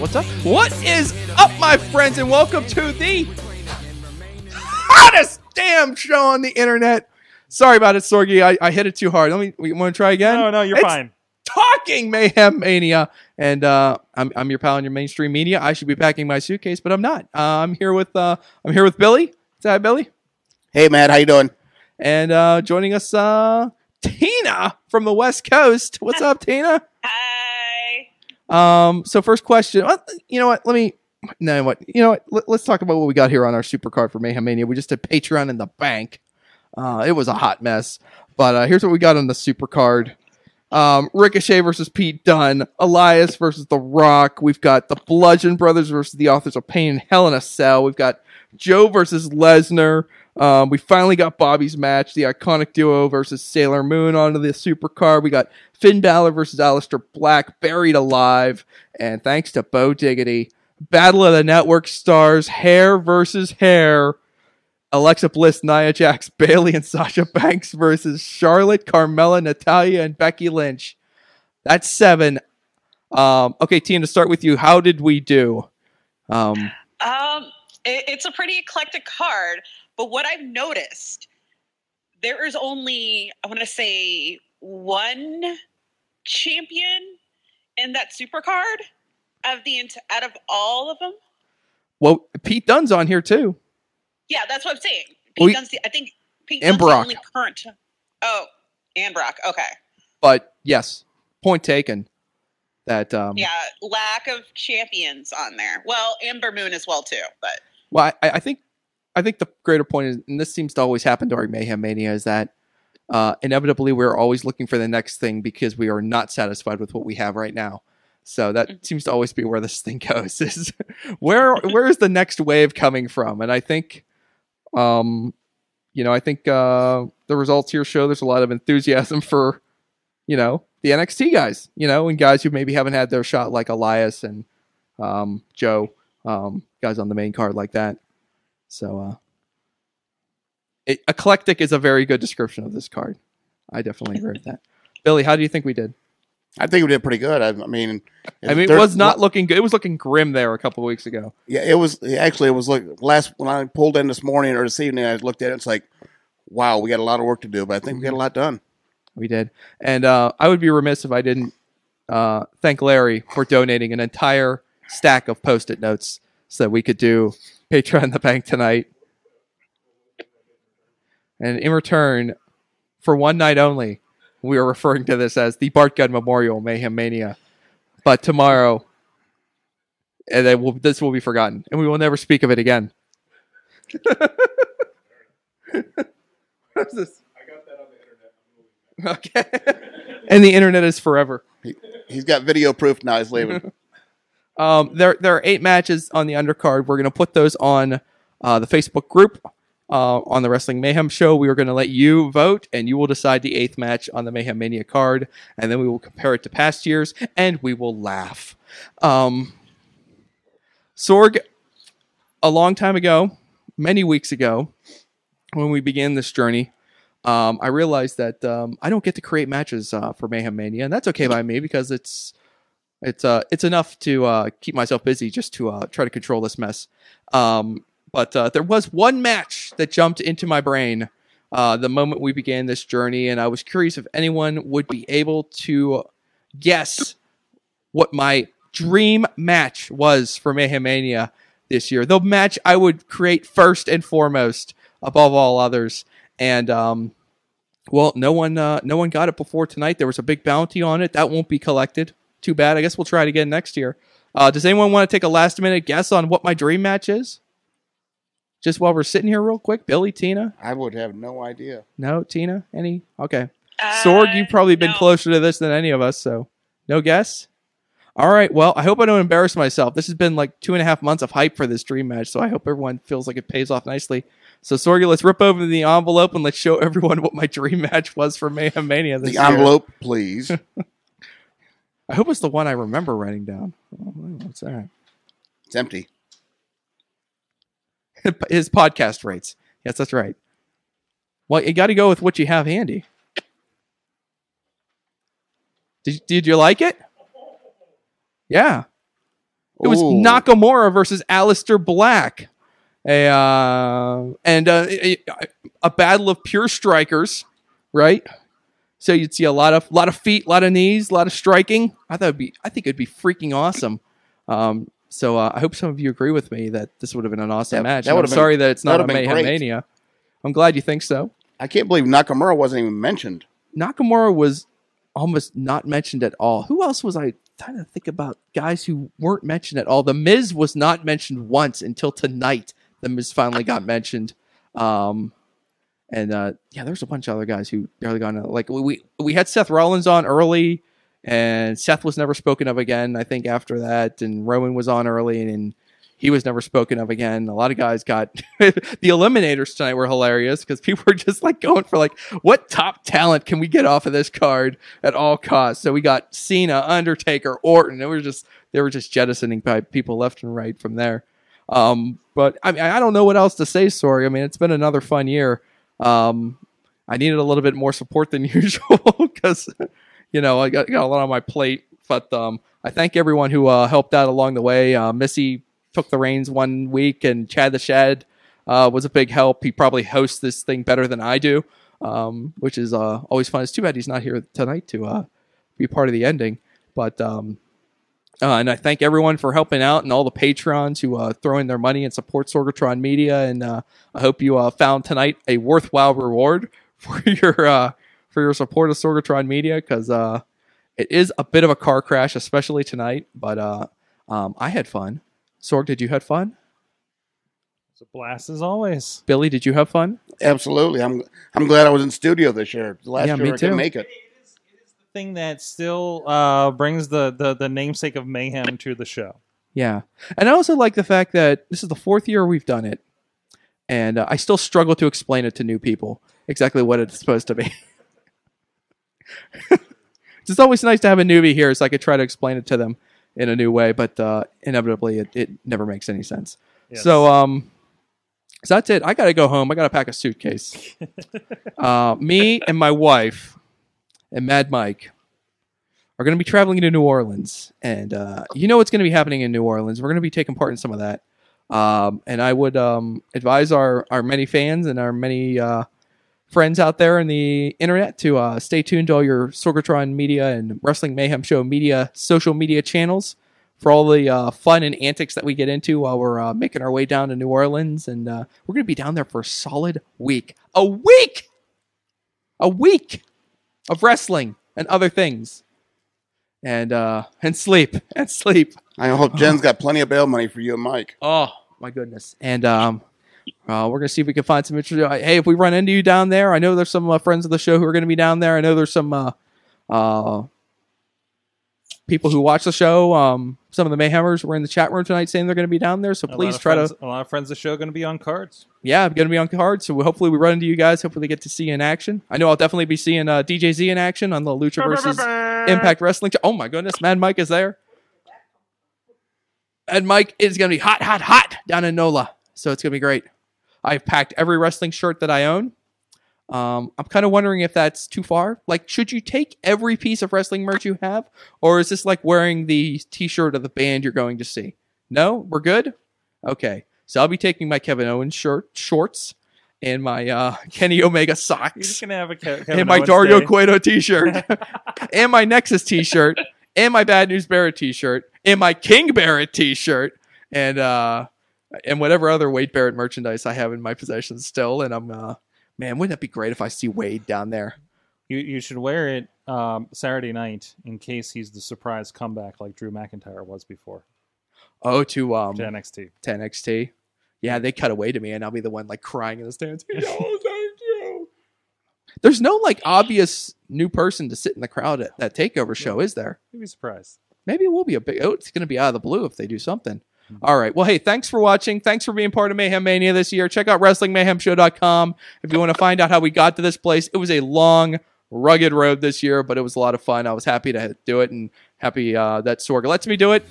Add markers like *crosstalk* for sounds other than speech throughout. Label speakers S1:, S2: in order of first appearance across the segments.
S1: What's up? What is up, my friends, and welcome to the hottest damn show on the internet. Sorry about it, Sorgi. I, I hit it too hard. Let me. We want to try again?
S2: No, no, you're
S1: It's
S2: fine.
S1: Talking Mayhem Mania, and uh, I'm I'm your pal in your mainstream media. I should be packing my suitcase, but I'm not. Uh, I'm here with uh, I'm here with Billy. Is that Billy?
S3: Hey, Matt, how you doing?
S1: And uh, joining us, uh, Tina from the West Coast. What's up, Tina?
S4: Hi.
S1: Um, so first question, uh, you know what? Let me, no, what, you know what? Let, us talk about what we got here on our super card for Mayhem Mania. We just did Patreon in the bank. Uh, it was a hot mess, but uh, here's what we got on the super card. Um, Ricochet versus Pete Dunne, Elias versus The Rock. We've got the Bludgeon Brothers versus the Authors of Pain in Hell in a Cell. We've got Joe versus Lesnar. Um, we finally got Bobby's match, the iconic duo versus Sailor Moon onto the super card. We got Finn Balor versus Aleister Black, buried alive. And thanks to Bo Diggity, Battle of the Network stars, hair versus hair. Alexa Bliss, Nia Jax, *laughs* Bayley, and Sasha Banks versus Charlotte, Carmella, Natalya, and Becky Lynch. That's seven. Um, okay, Tina, to start with you, how did we do? Um,
S4: Um, it, it's a pretty eclectic card, but what I've noticed, there is only I want to say one champion in that super card of the out of all of them.
S1: well, Pete Dunne's on here too.
S4: Yeah, that's what I'm saying. Pete
S1: Well, he-
S4: Dunne's the, I think Pete
S1: And
S4: Dunne's the
S1: Brock.
S4: only current. Oh, and Brock. Okay.
S1: But yes, point taken. That um,
S4: Yeah, lack of champions on there. Well, Ember Moon as well too, but
S1: Well, I, I think I think the greater point is, and this seems to always happen during Mayhem Mania, is that uh, inevitably we're always looking for the next thing because we are not satisfied with what we have right now. So that
S4: Mhm.
S1: seems to always be where this thing *laughs* goes. Is where where is the next wave coming from? And I think, um, you know, I think uh, the results here show there's a lot of enthusiasm for, you know, the NXT guys, you know, and guys who maybe haven't had their shot like Elias and um, Joe, um, guys on the main card like that. So, uh, it, eclectic is a very good description of this card. I definitely agree with that. *laughs* Billy, how do you think we did?
S3: I think we did pretty good. I, I mean,
S1: I mean, it was not looking good. It was looking grim there a couple of weeks ago.
S3: Yeah, it was actually. It was like last when I pulled in this morning or this evening. I looked at it. It's like, wow, we got a lot of work to do, but I think we got a lot done.
S1: We did, and uh, I would be remiss if I didn't uh, thank Larry for donating an entire stack of post-it notes so that we could do Patreon in the Bank tonight. And in return, for one night only, we are referring to this as the Bart Gunn Memorial Mayhem Mania. But tomorrow, and then will, this will be forgotten, and we will never speak of it again. What's this? I got that on the internet. *laughs* Okay. and the internet is forever.
S3: He, he's got video proof now. He's leaving. *laughs*
S1: Um, there there are eight matches on the undercard. We're gonna put those on uh, the Facebook group uh, on the Wrestling Mayhem show. We are gonna let you vote, and you will decide the eighth match on the Mayhem Mania card, and then we will compare it to past years, and we will laugh. Um, Sorg, a long time ago, many weeks ago, when we began this journey, um, I realized that um, I don't get to create matches uh, for Mayhem Mania, and that's okay by me because it's it's uh it's enough to uh, keep myself busy just to uh, try to control this mess. Um, but uh, there was one match that jumped into my brain uh, the moment we began this journey, and I was curious if anyone would be able to guess what my dream match was for Mayhem Mania this year. The match I would create first and foremost above all others. And um, well, no one uh, no one got it before tonight. There was a big bounty on it that won't be collected. Too bad. I guess we'll try it again next year. Uh, does anyone want to take a last minute guess on what my dream match is? Just while we're sitting here, real quick, Billy, Tina,
S3: I would have no idea.
S1: no, Tina, any? Okay, Sorg, you've probably been
S4: Uh, no.
S1: closer to this than any of us, so no guess. All right. Well, I hope I don't embarrass myself. This has been like two and a half months of hype for this dream match, so I hope everyone feels like it pays off nicely. So, Sorgi, let's rip open the envelope and let's show everyone what my *laughs* dream match was for Mayhem Mania this
S3: The
S1: year.
S3: envelope, please. *laughs*
S1: I hope it's the one I remember writing down. Oh, what's that?
S3: it's empty.
S1: His podcast rates. Yes, that's right. Well, you got to go with what you have handy. Did, did you like it? Yeah. It was
S3: Ooh.
S1: Nakamura versus Aleister Black. A, uh, and uh, a, a battle of pure strikers, right? So you'd see a lot of lot of feet, a lot of knees, a lot of striking. I thought it'd be I think it'd be freaking awesome. Um, so uh, I hope some of you agree with me that this would have been an awesome
S3: That-
S1: match.
S3: that
S1: I'm
S3: been-
S1: sorry that it's not a Mayhem
S3: great.
S1: Mania. I'm glad you think so.
S3: I can't believe Nakamura wasn't even mentioned.
S1: Nakamura was almost not mentioned at all. Who else was I trying to think about guys who weren't mentioned at all? The Miz was not mentioned once until tonight. The Miz finally got mentioned. Um, and uh, yeah, there's a bunch of other guys who barely got on. Like we, we had Seth Rollins on early, and Seth was never spoken of again. I think after that, and Rowan was on early, and he was never spoken of again. A lot of guys got *laughs* the eliminators tonight were hilarious because people were just like going for like, what top talent can we get off of this card at all costs? So we got Cena, Undertaker, Orton. They were just they were just jettisoning people left and right from there. Um, but I mean, I don't know what else to say. Sorry, I mean it's been another fun year. Um, I needed a little bit more support than *laughs* usual because you know I got, got a lot on my plate. But um, I thank everyone who uh, helped out along the way. Uh, Missy took the reins one week, and Chad the Shad uh, was a big help. He probably hosts this thing better than I do, um, which is uh, always fun. It's too bad he's not here tonight to uh, be part of the ending. But um, uh, and I thank everyone for helping out and all the patrons who uh, throw in their money and support Sorgatron Media. And uh, I hope you uh, found tonight a worthwhile reward *laughs* for your uh, for your support of Sorgatron Media because uh, it is a bit of a car crash, especially tonight. But uh, um, I had fun. Sorg, did you have fun?
S2: It's a blast as always.
S1: Billy, did you have fun?
S3: Absolutely. I'm I'm glad I was in studio this year. The last
S1: Yeah,
S3: year
S1: me
S3: I couldn't make it.
S2: Thing that still uh, brings the, the the namesake of mayhem to the show.
S1: Yeah, and I also like the fact that this is the fourth year we've done it, and uh, I still struggle to explain it to new people exactly what it's supposed to be. *laughs* it's always nice to have a newbie here, so I could try to explain it to them in a new way, but uh, inevitably it, it never makes any sense.
S2: Yes.
S1: So, um, so that's it. I got to go home. I got to pack a suitcase. *laughs* uh, me and my wife and Mad Mike are going to be traveling to New Orleans, and uh, you know what's going to be happening in New Orleans. We're going to be taking part in some of that, um, and I would um, advise our our many fans and our many uh, friends out there in the internet to uh, stay tuned to all your Sorgatron Media and Wrestling Mayhem Show media social media channels for all the uh, fun and antics that we get into while we're uh, making our way down to New Orleans, and uh, we're going to be down there for a solid week, a week, a week of wrestling and other things, and uh, and sleep *laughs* and sleep.
S3: I hope Jen's got plenty of bail money for you and Mike.
S1: Oh my goodness! And um, uh, we're gonna see if we can find some interesting. Hey, if we run into you down there, I know there's some uh, friends of the show who are gonna be down there. I know there's some uh, uh, people who watch the show. Um, some of the Mayhemers were in the chat room tonight saying they're gonna be down there. So
S2: A
S1: please try
S2: friends,
S1: to.
S2: a lot of friends of the show going to be on cards.
S1: Yeah, I'm gonna be on cards. So hopefully we run into you guys. Hopefully get to see you in action. I know I'll definitely be seeing uh, DJ Z in action on the Lucha versus Impact Wrestling. Oh my goodness, Mad Mike is there. And Mike is going to be hot, hot, hot down in NOLA. So it's going to be great. I've packed every wrestling shirt that I own. Um, I'm kind of wondering if that's too far. Like, should you take every piece of wrestling merch you have? Or is this like wearing the t shirt of the band you're going to see? No? We're good? Okay. So I'll be taking my Kevin Owens shirt, shorts, and my uh, *laughs* Kenny Omega
S2: You're
S1: socks
S2: just going to have a Ke- Kevin
S1: and my
S2: Owens
S1: Dario
S2: day.
S1: Cueto t-shirt, *laughs* and my Nexus t-shirt, and my Bad News Barrett t-shirt, and my King Barrett t-shirt, and uh, and whatever other Wade Barrett merchandise I have in my possession still. And I'm, uh, man, wouldn't it be great if I see Wade down there?
S2: You you should wear it um, Saturday night in case he's the surprise comeback like Drew McIntyre was before
S1: Oh, to um,
S2: to NXT.
S1: to NXT. Yeah, they cut away to me, and I'll be the one like crying in the stands. *laughs* oh, thank you. There's no like obvious new person to sit in the crowd at that takeover show, is there?
S2: You'd be surprised.
S1: maybe it will be a big. Oh, it's going to be out of the blue if they do something. All right. Well, hey, thanks for watching. Thanks for being part of Mayhem Mania this year. Check out WrestlingMayhemShow.com if you want to find out how we got to this place. It was a long, rugged road this year, but it was a lot of fun. I was happy to do it and happy uh, that Sorg lets me do it.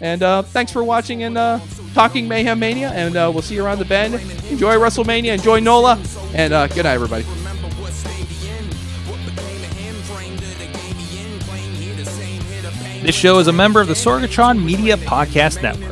S1: And uh, thanks for watching and uh, talking Mayhem Mania. And uh, we'll see you around the bend. Enjoy WrestleMania. Enjoy NOLA. And uh, good night, everybody.
S2: This show is a member of the Sorgatron Media Podcast Network.